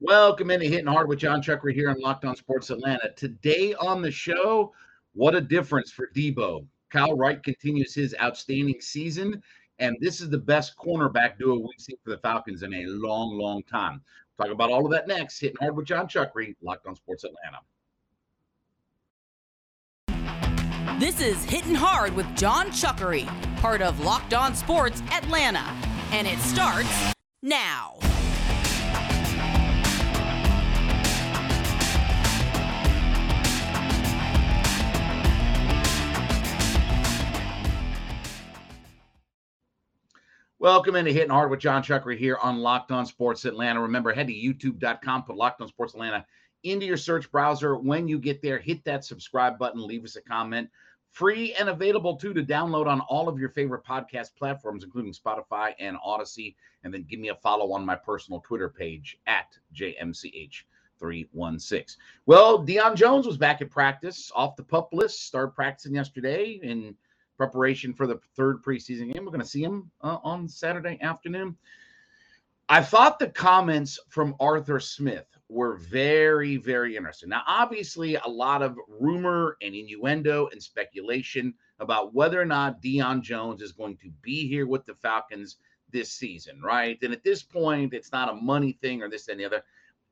Welcome into Hitting Hard with Jon Chuckery here on Locked On Sports Atlanta. Today on the show, what a difference for Debo. Kyle Wright continues his outstanding season, and this is the best cornerback duo we've seen for the Falcons in a long, long time. Talk about all of that next. Hitting Hard with Jon Chuckery, Locked On Sports Atlanta. This is Hitting Hard with Jon Chuckery, part of Locked On Sports Atlanta, and it starts now. Welcome into Hitting Hard with Jon Chuckery here on Locked On Sports Atlanta. Remember, head to youtube.com, put Locked On Sports Atlanta into your search browser. When you get there, hit that subscribe button, leave us a comment. Free and available too to download on all of your favorite podcast platforms, including Spotify and Audacy. And then give me a follow on my personal Twitter page at JMCH316. Well, Deion Jones was back at practice off the pup list, started practicing yesterday and preparation for the third preseason game. We're going to see him uh, on Saturday afternoon. I thought the comments from Arthur Smith were very, very interesting. Now, obviously, a lot of rumor and innuendo and speculation about whether or not Deion Jones is going to be here with the Falcons this season, right? And at this point, it's not a money thing or this and the other.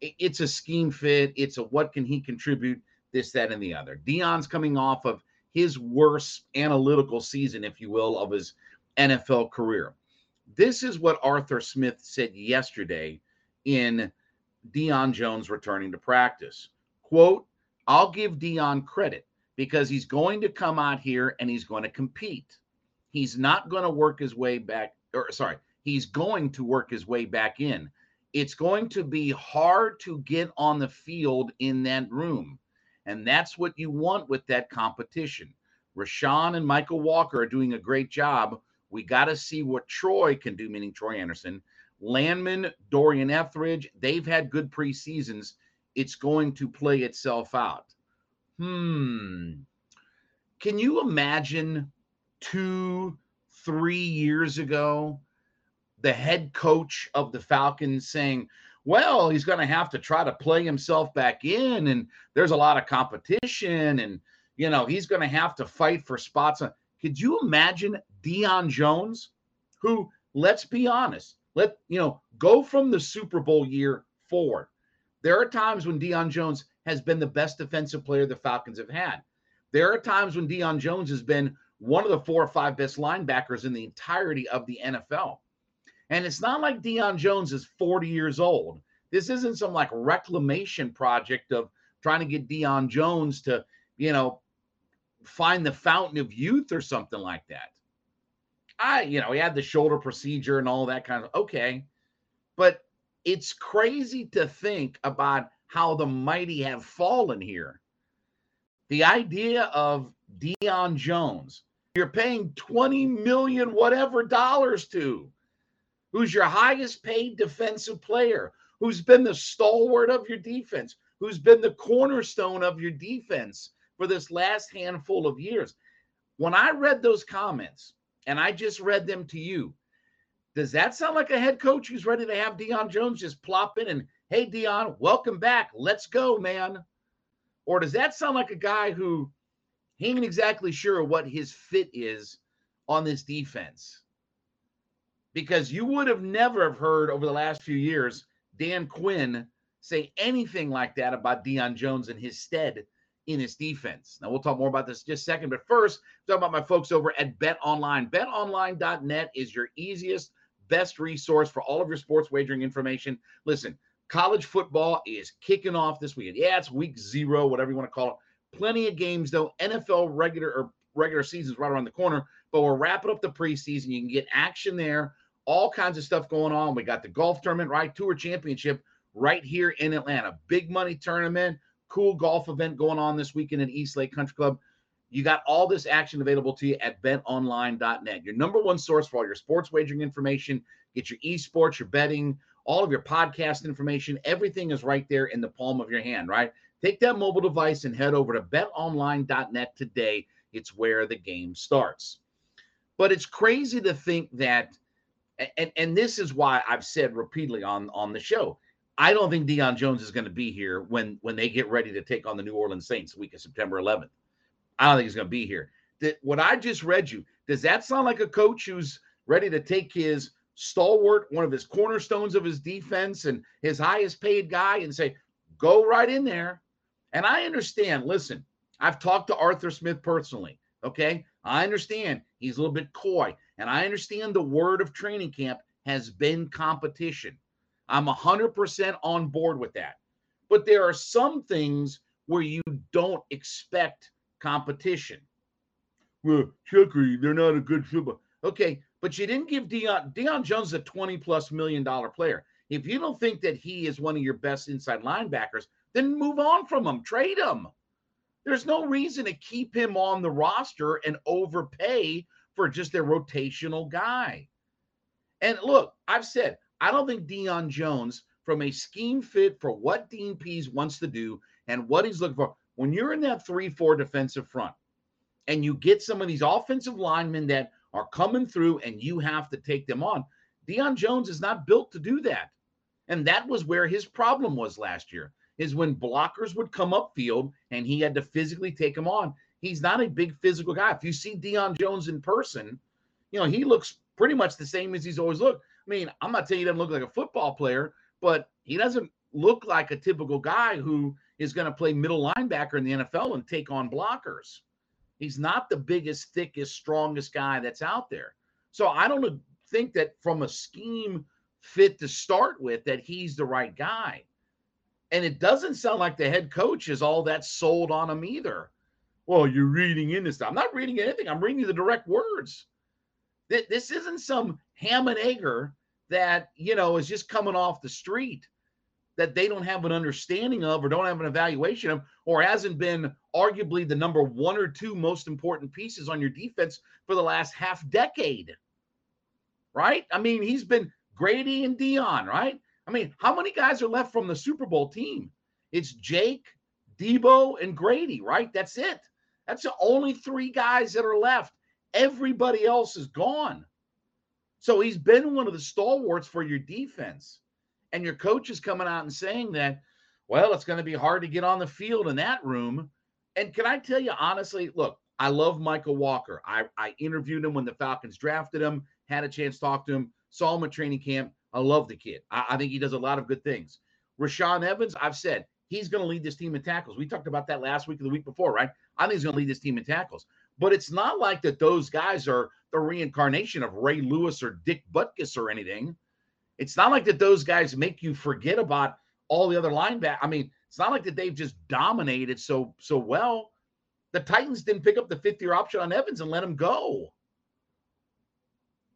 It's a scheme fit. It's a what can he contribute, this, that, and the other. Deion's coming off of his worst analytical season, if you will, of his NFL career. This is what Arthur Smith said yesterday in Deion Jones returning to practice. Quote, I'll give Deion credit because he's going to come out here and he's going to compete. He's not going to work his way back, or sorry, he's going to work his way back in. It's going to be hard to get on the field in that room. And that's what you want with that competition. Rashaan and Mykal Walker are doing a great job. We got to see what Troy can do, meaning Troy Anderson. Landman, Dorian Etheridge, they've had good preseasons. It's going to play itself out. Hmm. Can you imagine two, three years ago, the head coach of the Falcons saying, well, he's going to have to try to play himself back in, and there's a lot of competition, and you know he's going to have to fight for spots. Could you imagine Deion Jones, who, let's be honest, let you know, go from the Super Bowl year forward. There are times when Deion Jones has been the best defensive player the Falcons have had. There are times when Deion Jones has been one of the four or five best linebackers in the entirety of the NFL. And it's not like Deion Jones is 40 years old. This isn't some like reclamation project of trying to get Deion Jones to, you know, find the fountain of youth or something like that. I, you know, he had the shoulder procedure and all that kind of okay. But it's crazy to think about how the mighty have fallen here. The idea of Deion Jones, you're paying 20 million whatever dollars to who's your highest paid defensive player, who's been the stalwart of your defense, who's been the cornerstone of your defense for this last handful of years. When I read those comments, and I just read them to you, does that sound like a head coach who's ready to have Deion Jones just plop in and, hey, Deion, welcome back. Let's go, man? Or does that sound like a guy who he ain't exactly sure what his fit is on this defense? Because you would have never have heard over the last few years Dan Quinn say anything like that about Deion Jones and his stead in his defense. Now we'll talk more about this just a second, but first, talk about my folks over at Bet Online. BetOnline.net is your easiest, best resource for all of your sports wagering information. Listen, college football is kicking off this weekend. Yeah, it's week zero, whatever you want to call it. Plenty of games though. NFL regular or regular season's right around the corner, but we're wrapping up the preseason. You can get action there all kinds of stuff going on. We got the golf tournament, right? Tour championship right here in Atlanta. Big money tournament, cool golf event going on this weekend at East Lake Country Club. You got all this action available to you at betonline.net, your number one source for all your sports wagering information. Get your esports, your betting, all of your podcast information. Everything is right there in the palm of your hand, right? Take that mobile device and head over to betonline.net today. It's where the game starts. But it's crazy to think that and, and this is why I've said repeatedly on on the show, I don't think Deion Jones is going to be here when when they get ready to take on the New Orleans Saints week of September 11th. I don't think he's going to be here. That what I just read you does that sound like a coach who's ready to take his stalwart, one of his cornerstones of his defense, and his highest paid guy, and say, "Go right in there." And I understand. Listen, I've talked to Arthur Smith personally. Okay, I understand he's a little bit coy, and I understand the word of training camp has been competition. I'm 100% on board with that. But there are some things where you don't expect competition. Well, Chuckery, they're not a good football. Okay, but you didn't give Deion Deion Jones a 20 plus million dollar player. If you don't think that he is one of your best inside linebackers, then move on from him, trade him. There's no reason to keep him on the roster and overpay for just their rotational guy. And look, I've said I don't think Deion Jones, from a scheme fit for what Dean Pees wants to do and what he's looking for, when you're in that 3 4 defensive front and you get some of these offensive linemen that are coming through and you have to take them on, Deion Jones is not built to do that. And that was where his problem was last year, is when blockers would come upfield and he had to physically take them on. He's not a big physical guy. If you see Deion Jones in person, you know, he looks pretty much the same as he's always looked. I mean, I'm not saying he doesn't look like a football player, but he doesn't look like a typical guy who is going to play middle linebacker in the NFL and take on blockers. He's not the biggest, thickest, strongest guy that's out there. So I don't think that from a scheme fit to start with that he's the right guy. And it doesn't sound like the head coach is all that sold on him either. Well, you're reading into stuff. I'm not reading anything. I'm reading the direct words. This isn't some ham and egger that, you know, is just coming off the street that they don't have an understanding of or don't have an evaluation of or hasn't been arguably the number one or two most important pieces on your defense for the last half decade. Right? I mean, he's been Grady and Deion, right? I mean, how many guys are left from the Super Bowl team? It's Jake, Debo, and Grady, right? That's it. That's the only three guys that are left. Everybody else is gone. So he's been one of the stalwarts for your defense. And your coach is coming out and saying that, well, it's going to be hard to get on the field in that room. And can I tell you honestly, look, I love Mykal Walker. I, I interviewed him when the Falcons drafted him, had a chance to talk to him, saw him at training camp. I love the kid. I, I think he does a lot of good things. Rashaan Evans, I've said he's going to lead this team in tackles. We talked about that last week or the week before, right? I think he's going to lead this team in tackles. But it's not like that those guys are the reincarnation of Ray Lewis or Dick Butkus or anything. It's not like that those guys make you forget about all the other linebackers. I mean, it's not like that they've just dominated so so well. The Titans didn't pick up the fifth year option on Evans and let him go.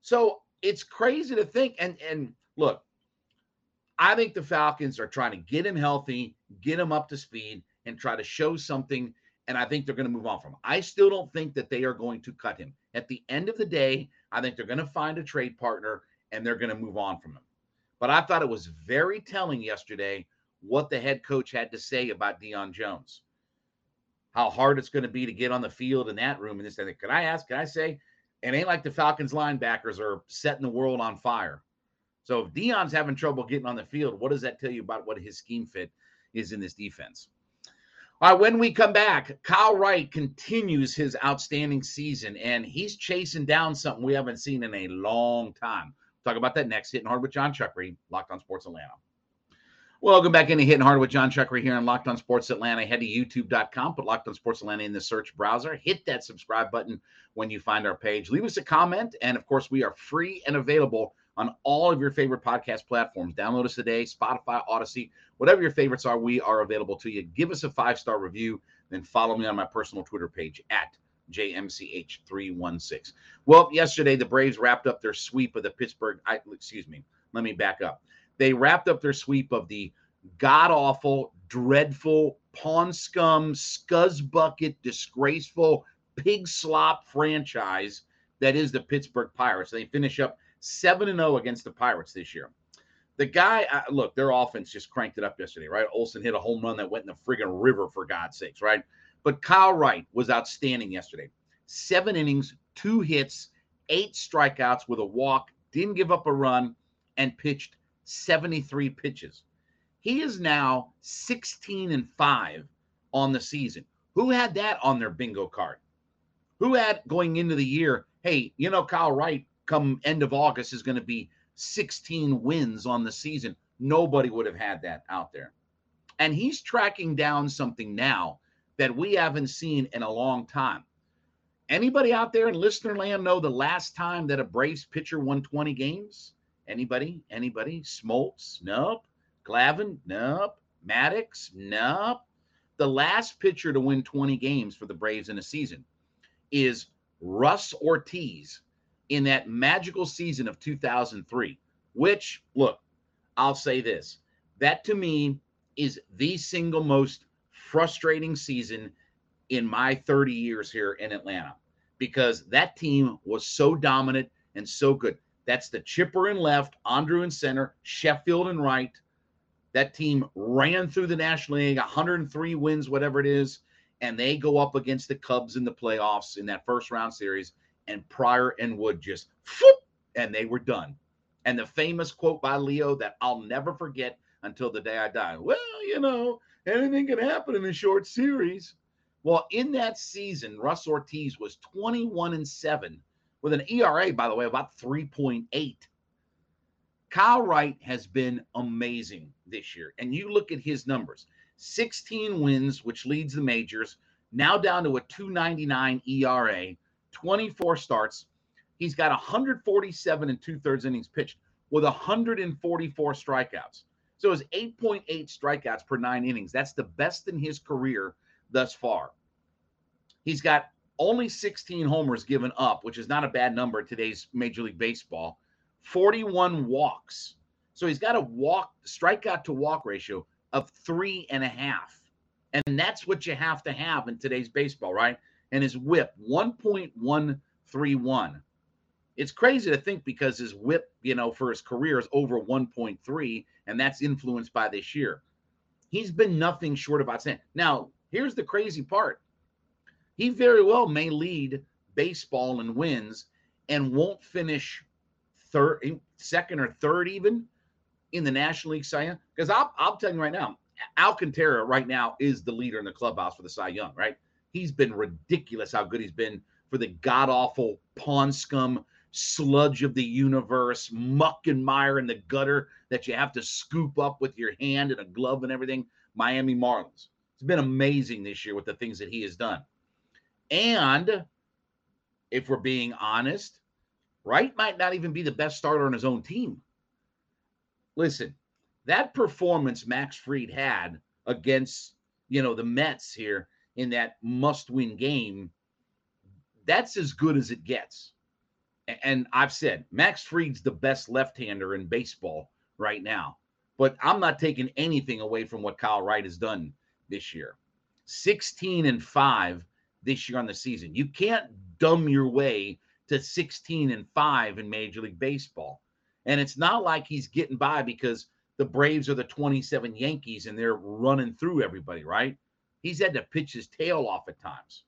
So it's crazy to think. And and look, I think the Falcons are trying to get him healthy, get him up to speed, and try to show something and I think they're going to move on from him. I still don't think that they are going to cut him. At the end of the day, I think they're going to find a trade partner and they're going to move on from him. But I thought it was very telling yesterday what the head coach had to say about Deion Jones. How hard it's going to be to get on the field in that room and this thing. Can I ask? Can I say? It ain't like the Falcons linebackers are setting the world on fire. So if Deion's having trouble getting on the field, what does that tell you about what his scheme fit is in this defense? All right, when we come back, Kyle Wright continues his outstanding season, and he's chasing down something we haven't seen in a long time. Talk about that next. Hitting hard with Jon Chuckery, Locked On Sports Atlanta. Welcome back into Hitting Hard with Jon Chuckery here on Locked On Sports Atlanta. Head to youtube.com, put Locked On Sports Atlanta in the search browser. Hit that subscribe button when you find our page. Leave us a comment, and of course, we are free and available on all of your favorite podcast platforms. Download us today, Spotify, Audacy, whatever your favorites are, we are available to you. Give us a five star review, then follow me on my personal Twitter page at JMCH316. Well, yesterday the Braves wrapped up their sweep of the Pittsburgh, I, excuse me, let me back up. They wrapped up their sweep of the god awful, dreadful, pawn scum, scuzz bucket, disgraceful, pig slop franchise that is the Pittsburgh Pirates. They finish up 7 and 0 against the Pirates this year. The guy, uh, look, their offense just cranked it up yesterday, right? Olson hit a home run that went in the friggin' river, for God's sakes, right? But Kyle Wright was outstanding yesterday. Seven innings, two hits, eight strikeouts with a walk, didn't give up a run, and pitched 73 pitches. He is now 16 and 5 on the season. Who had that on their bingo card? Who had going into the year, hey, you know, Kyle Wright come end of August is going to be 16 wins on the season. Nobody would have had that out there. And he's tracking down something now that we haven't seen in a long time. Anybody out there in listener land know the last time that a Braves pitcher won 20 games? Anybody? Anybody? Smoltz? Nope. Glavine? Nope. Maddux? Nope. The last pitcher to win 20 games for the Braves in a season is Russ Ortiz in that magical season of 2003, which, look, I'll say this that to me is the single most frustrating season in my 30 years here in Atlanta because that team was so dominant and so good. That's the chipper in left, Andruw in center, Sheffield and right. That team ran through the National League, 103 wins, whatever it is, and they go up against the Cubs in the playoffs in that first round series. And Prior and Wood just, whoop, and they were done. And the famous quote by Leo that I'll never forget until the day I die. Well, you know, anything can happen in a short series. Well, in that season, Russ Ortiz was 21 and 7 with an ERA, by the way, about 3.8. Kyle Wright has been amazing this year. And you look at his numbers 16 wins, which leads the majors, now down to a 299 ERA, 24 starts. He's got 147 and two thirds innings pitched with 144 strikeouts. So it's 8.8 strikeouts per nine innings. That's the best in his career thus far. He's got only 16 homers given up, which is not a bad number in today's Major League Baseball. 41 walks. So he's got a walk strikeout to walk ratio of three and a half. And that's what you have to have in today's baseball, right? And his whip 1.131. It's crazy to think because his whip, you know, for his career is over 1.3, and that's influenced by this year. He's been nothing short of outstanding. Now, here's the crazy part he very well may lead baseball in wins and won't finish third, eh, second or third even in the National League Cy Young. Because I'll, I'll tell you right now, Alcantara right now is the leader in the clubhouse for the Cy Young, right? He's been ridiculous how good he's been for the god awful pawn scum sludge of the universe, muck and mire in the gutter that you have to scoop up with your hand and a glove and everything. Miami Marlins. It's been amazing this year with the things that he has done. And if we're being honest, Wright might not even be the best starter on his own team. Listen, that performance Max Fried had against, you know, the Mets here in that must-win game, that's as good as it gets. And I've said Max Fried's the best left-hander in baseball right now. But I'm not taking anything away from what Kyle Wright has done this year. 16 and 5 this year on the season. You can't dumb your way to 16 and 5 in Major League Baseball. And it's not like he's getting by because the Braves are the 27 Yankees and they're running through everybody, right? He's had to pitch his tail off at times.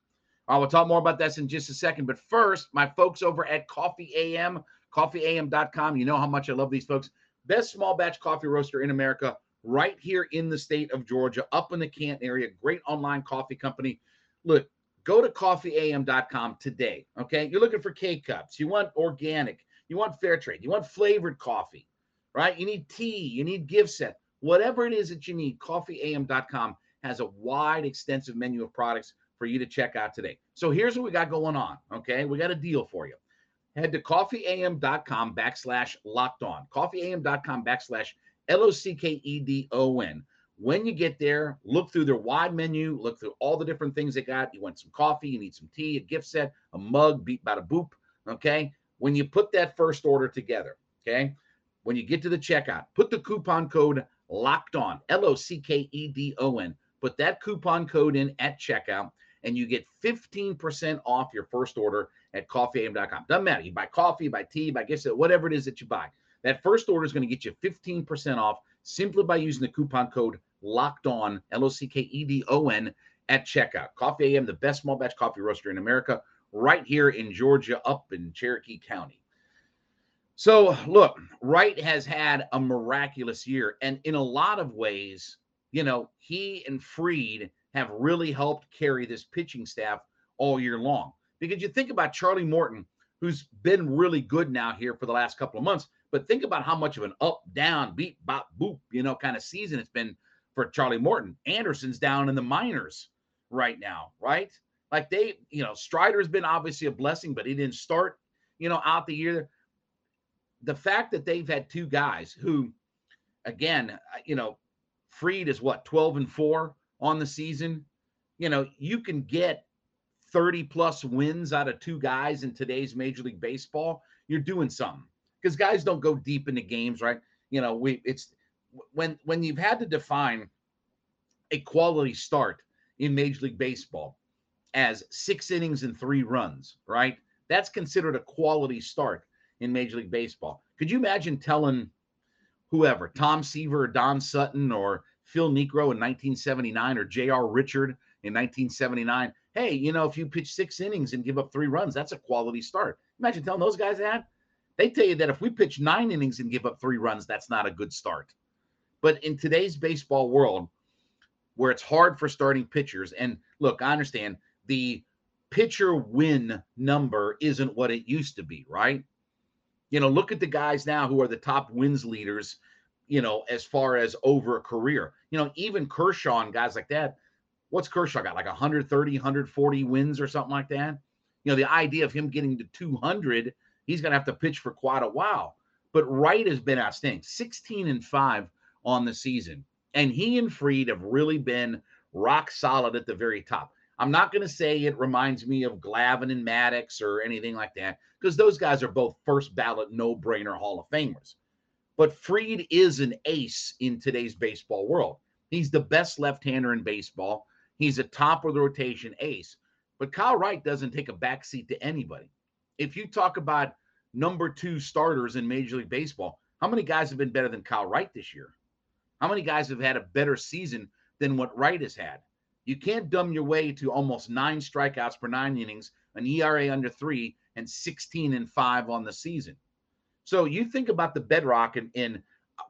I will talk more about that in just a second. But first, my folks over at Coffee AM, coffeeam.com. You know how much I love these folks. Best small batch coffee roaster in America, right here in the state of Georgia, up in the Canton area. Great online coffee company. Look, go to coffeeam.com today. Okay. You're looking for K cups. You want organic. You want fair trade. You want flavored coffee, right? You need tea. You need gift set. Whatever it is that you need, coffeeam.com has a wide, extensive menu of products for you to check out today. So here's what we got going on. Okay. We got a deal for you. Head to coffeeam.com backslash locked on. Coffeeam.com backslash L O C K E D O N. When you get there, look through their wide menu, look through all the different things they got. You want some coffee, you need some tea, a gift set, a mug, beat by the boop. Okay. When you put that first order together, okay, when you get to the checkout, put the coupon code locked on, L O C K E D O N. Put that coupon code in at checkout and you get 15% off your first order at coffeeam.com. Doesn't matter. You buy coffee, you buy tea, buy gift set, whatever it is that you buy. That first order is going to get you 15% off simply by using the coupon code locked on, L O C K E D O N, at checkout. Coffee AM, the best small batch coffee roaster in America, right here in Georgia, up in Cherokee County. So, look, Wright has had a miraculous year. And in a lot of ways, you know, he and Fried have really helped carry this pitching staff all year long. Because you think about Charlie Morton, who's been really good now here for the last couple of months, but think about how much of an up, down, beat, bop, boop, you know, kind of season it's been for Charlie Morton. Anderson's down in the minors right now, right? Like they, you know, Strider's been obviously a blessing, but he didn't start, you know, out the year. The fact that they've had two guys who, again, uh, you know, Fried is what 12 and 4 on the season. You know, you can get 30 plus wins out of two guys in today's Major League Baseball. You're doing something because guys don't go deep into games, right? You know, we it's when when you've had to define a quality start in Major League Baseball as six innings and three runs, right? That's considered a quality start in Major League Baseball. Could you imagine telling whoever, Tom Seaver or Don Sutton or Phil Niekro in 1979 or J.R. Richard in 1979, hey, you know, if you pitch six innings and give up three runs, that's a quality start. Imagine telling those guys that. They tell you that if we pitch nine innings and give up three runs, that's not a good start. But in today's baseball world, where it's hard for starting pitchers, and look, I understand the pitcher win number isn't what it used to be, right? You know, look at the guys now who are the top wins leaders, you know, as far as over a career. You know, even Kershaw and guys like that. What's Kershaw got? Like 130, 140 wins or something like that? You know, the idea of him getting to 200, he's going to have to pitch for quite a while. But Wright has been outstanding 16 and 5 on the season. And he and Fried have really been rock solid at the very top. I'm not going to say it reminds me of Glavine and Maddux or anything like that, because those guys are both first ballot, no brainer Hall of Famers. But Fried is an ace in today's baseball world. He's the best left hander in baseball. He's a top of the rotation ace. But Kyle Wright doesn't take a backseat to anybody. If you talk about number two starters in Major League Baseball, how many guys have been better than Kyle Wright this year? How many guys have had a better season than what Wright has had? You can't dumb your way to almost nine strikeouts per nine innings, an ERA under three, and 16 and five on the season. So you think about the bedrock, and, and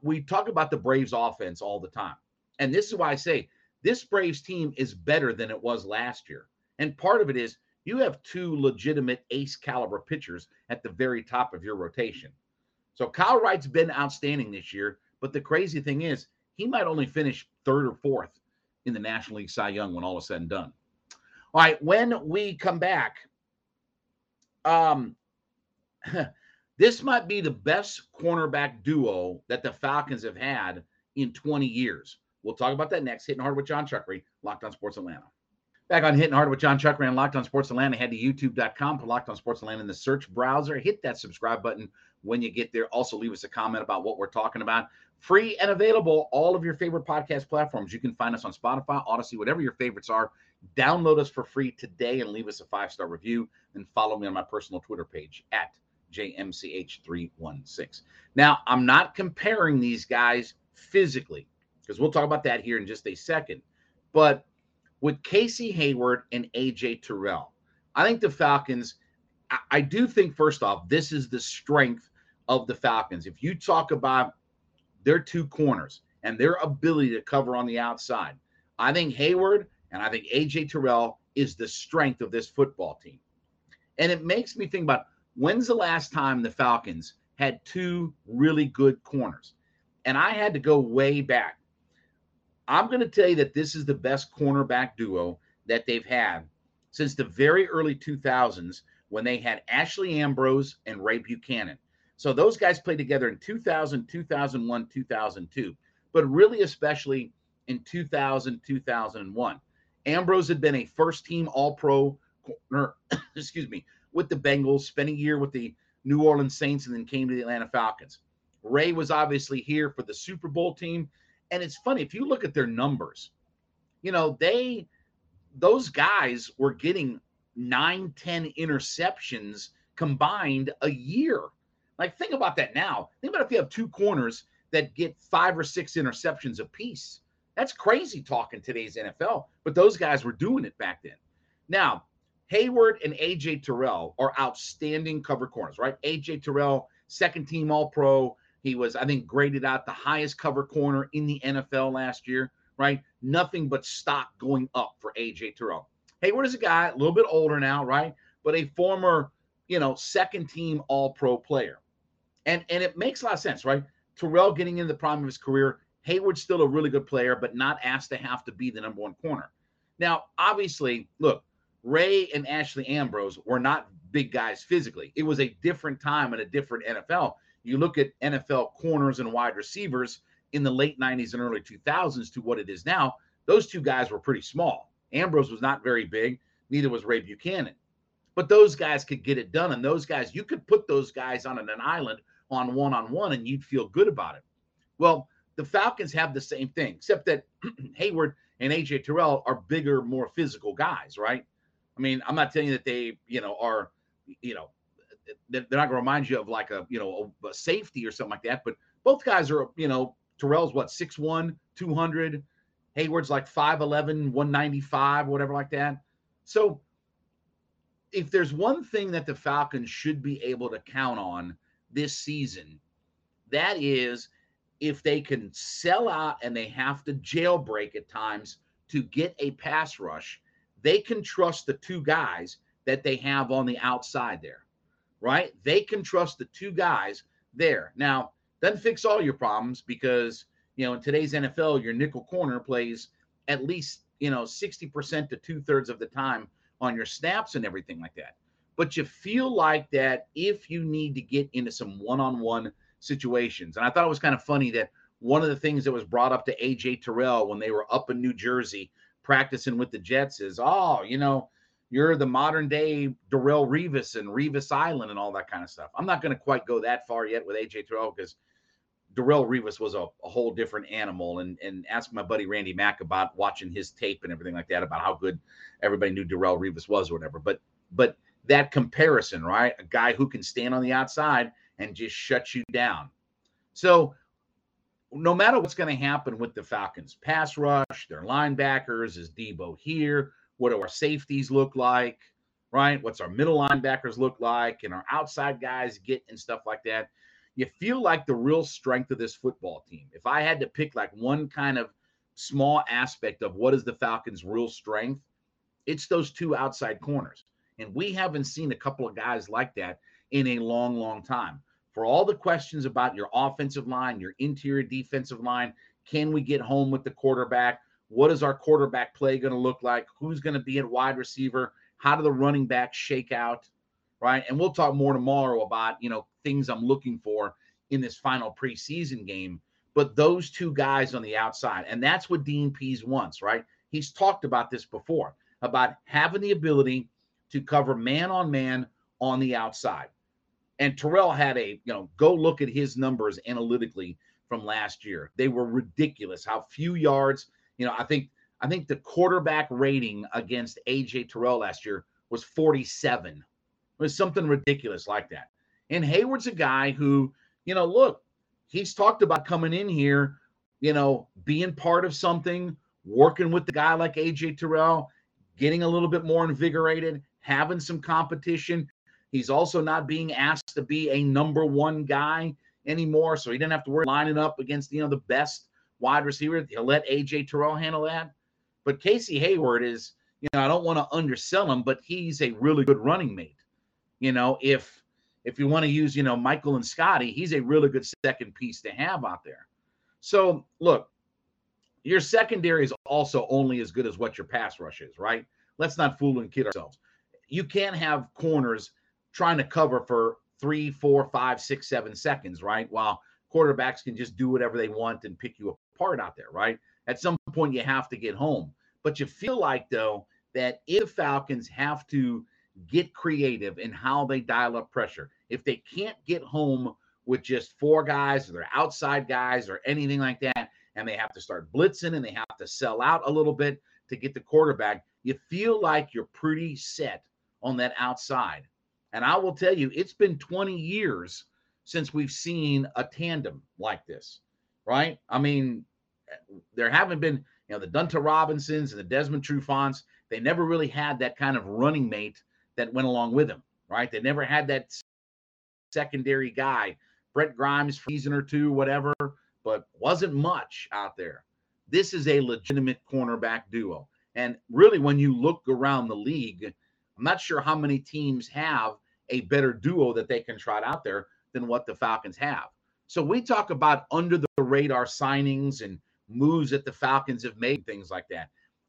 we talk about the Braves offense all the time. And this is why I say this Braves team is better than it was last year. And part of it is you have two legitimate ace caliber pitchers at the very top of your rotation. So Kyle Wright's been outstanding this year. But the crazy thing is, he might only finish third or fourth in the National League Cy Young when all is said and done. All right, when we come back, um, this might be the best cornerback duo that the Falcons have had in 20 years. We'll talk about that next. Hitting hard with Jon Chuckery, Locked On Sports Atlanta. Back on Hitting Hard with Jon Chuckery and Locked On Sports Atlanta. Head to youtube.com, put Locked On Sports Atlanta in the search browser. Hit that subscribe button when you get there. Also, leave us a comment about what we're talking about. Free and available, all of your favorite podcast platforms. You can find us on Spotify, Audacy, whatever your favorites are. Download us for free today and leave us a five star review. And follow me on my personal Twitter page at JMCH316. Now, I'm not comparing these guys physically because we'll talk about that here in just a second. But with Casey Hayward and AJ Terrell, I think the Falcons, I, I do think, first off, this is the strength of the Falcons. If you talk about their two corners and their ability to cover on the outside, I think Hayward and I think AJ Terrell is the strength of this football team. And it makes me think about when's the last time the Falcons had two really good corners? And I had to go way back. I'm going to tell you that this is the best cornerback duo that they've had since the very early 2000s when they had Ashley Ambrose and Ray Buchanan. So those guys played together in 2000, 2001, 2002, but really especially in 2000, 2001. Ambrose had been a first team All Pro corner, excuse me, with the Bengals, spent a year with the New Orleans Saints, and then came to the Atlanta Falcons. Ray was obviously here for the Super Bowl team. And it's funny, if you look at their numbers, you know, they, those guys were getting nine, 10 interceptions combined a year. Like, think about that now. Think about if you have two corners that get five or six interceptions apiece. That's crazy talking today's NFL, but those guys were doing it back then. Now, Hayward and AJ Terrell are outstanding cover corners, right? AJ Terrell, second team All Pro. He was, I think, graded out the highest cover corner in the NFL last year, right? Nothing but stock going up for AJ Terrell. Hayward is a guy a little bit older now, right? But a former, you know, second team All Pro player. And and it makes a lot of sense, right? Terrell getting in the prime of his career. Hayward's still a really good player, but not asked to have to be the number one corner. Now, obviously, look, Ray and Ashley Ambrose were not big guys physically. It was a different time and a different NFL. You look at NFL corners and wide receivers in the late 90s and early 2000s to what it is now, those two guys were pretty small. Ambrose was not very big, neither was Ray Buchanan. But those guys could get it done. And those guys, you could put those guys on an island on one on one and you'd feel good about it. Well, the Falcons have the same thing, except that Hayward and AJ Terrell are bigger, more physical guys, right? I mean, I'm not telling you that they, you know, are, you know, they're not going to remind you of like a, you know, a, safety or something like that. But both guys are, you know, Terrell's what, 6'1, 200. Hayward's like 5'11, 195, whatever like that. So if there's one thing that the Falcons should be able to count on this season, that is if they can sell out and they have to jailbreak at times to get a pass rush, they can trust the two guys that they have on the outside there, right? They can trust the two guys there. Now, doesn't fix all your problems because, you know, in today's NFL, your nickel corner plays at least, you know, 60% to two thirds of the time on your snaps and everything like that. But you feel like that if you need to get into some one on one situations. And I thought it was kind of funny that one of the things that was brought up to AJ Terrell when they were up in New Jersey practicing with the Jets is, oh, you know, you're the modern day Darrelle Revis and Revis Island and all that kind of stuff. I'm not going to quite go that far yet with AJ Terrell because Darrelle Revis was a, a, whole different animal. And and ask my buddy Randy Mack about watching his tape and everything like that about how good everybody knew Darrelle Revis was or whatever. But but that comparison, right? A guy who can stand on the outside and just shut you down. So, no matter what's going to happen with the Falcons, pass rush, their linebackers, is Debo here? What do our safeties look like? Right? What's our middle linebackers look like? And our outside guys get and stuff like that. You feel like the real strength of this football team. If I had to pick like one kind of small aspect of what is the Falcons' real strength, it's those two outside corners. And we haven't seen a couple of guys like that in a long, long time. For all the questions about your offensive line, your interior defensive line, can we get home with the quarterback? What is our quarterback play going to look like? Who's going to be at wide receiver? How do the running backs shake out? Right. And we'll talk more tomorrow about, you know, things I'm looking for in this final preseason game. But those two guys on the outside, and that's what Dean Pees wants, right? He's talked about this before about having the ability to cover man on man on the outside. And Terrell had a, you know, go look at his numbers analytically from last year. They were ridiculous. How few yards, you know, I think I think the quarterback rating against AJ Terrell last year was 47. It was something ridiculous like that. And Hayward's a guy who, you know, look, he's talked about coming in here, you know, being part of something, working with the guy like AJ Terrell, getting a little bit more invigorated, having some competition, He's also not being asked to be a number one guy anymore, so he didn't have to worry lining up against you know the best wide receiver. He'll let AJ Terrell handle that. But Casey Hayward is, you know, I don't want to undersell him, but he's a really good running mate. You know, if if you want to use, you know, Michael and Scotty, he's a really good second piece to have out there. So look, your secondary is also only as good as what your pass rush is, right? Let's not fool and kid ourselves. You can't have corners trying to cover for three, four, five, six, seven seconds, right? While quarterbacks can just do whatever they want and pick you apart out there, right? At some point, you have to get home. But you feel like, though, that if Falcons have to get creative in how they dial up pressure, if they can't get home with just four guys or their outside guys or anything like that, and they have to start blitzing and they have to sell out a little bit to get the quarterback, you feel like you're pretty set on that outside. And I will tell you, it's been 20 years since we've seen a tandem like this, right? I mean, there haven't been, you know, the Dunta Robinsons and the Desmond Trufants, they never really had that kind of running mate that went along with them, right? They never had that secondary guy. Brent Grimes for a season or two, whatever, but wasn't much out there. This is a legitimate cornerback duo. And really, when you look around the league, I'm not sure how many teams have a better duo that they can trot out there than what the Falcons have. So we talk about under the radar signings and moves that the Falcons have made, things like that.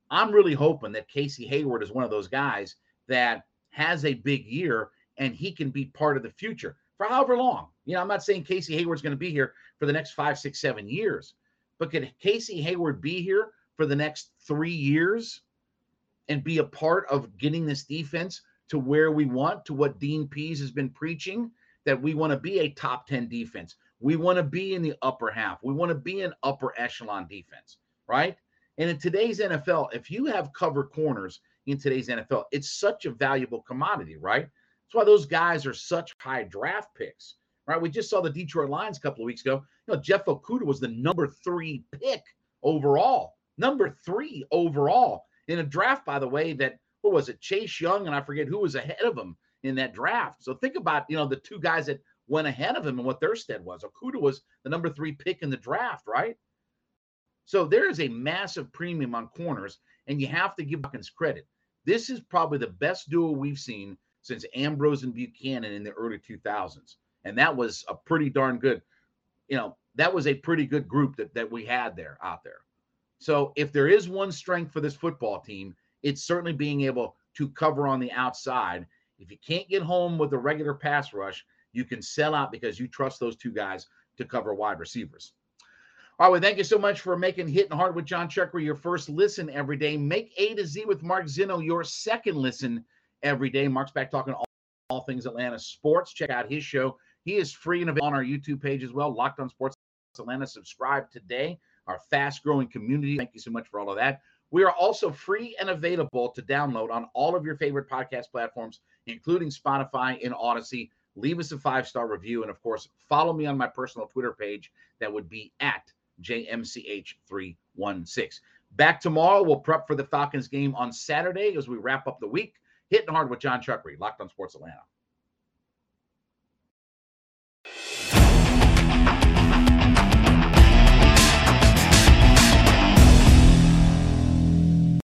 I'm really hoping that Casey Hayward is one of those guys that has a big year and he can be part of the future for however long. You know, I'm not saying Casey Hayward's going to be here for the next five, six, seven years, but could Casey Hayward be here for the next three years and be a part of getting this defense to where we want, to what Dean Pees has been preaching, that we want to be a top 10 defense. We want to be in the upper half. We want to be an upper echelon defense, right? And in today's NFL, if you have cover corners in today's NFL, it's such a valuable commodity, right? That's why those guys are such high draft picks, right? We just saw the Detroit Lions a couple of weeks ago. You know, Jeff Okudah was the number three pick overall, number three overall in a draft, by the way, that what was it, Chase Young, and I forget who was ahead of him in that draft. So think about, you know, the two guys that went ahead of him and what their stead was. Okudah was the number three pick in the draft, right? So there is a massive premium on corners, and you have to give Hawkins credit. This is probably the best duo we've seen since Ambrose and Buchanan in the early 2000s. And that was a pretty darn good, you know, that was a pretty good group that, that we had there out there. So if there is one strength for this football team, it's certainly being able to cover on the outside. If you can't get home with a regular pass rush, you can sell out because you trust those two guys to cover wide receivers. All right, well, thank you so much for making Hitting Hard with Jon Chuckery your first listen every day. Make A to Z with Mark Zinno your second listen every day. Mark's back talking all, all things Atlanta sports. Check out his show. He is free and available on our YouTube page as well. Locked on Sports Atlanta. Subscribe today. Our fast growing community. Thank you so much for all of that. We are also free and available to download on all of your favorite podcast platforms, including Spotify and Audacy. Leave us a five star review. And of course, follow me on my personal Twitter page. That would be at JMCH316. Back tomorrow, we'll prep for the Falcons game on Saturday as we wrap up the week. Hitting hard with Jon Chuckery, Locked on Sports Atlanta.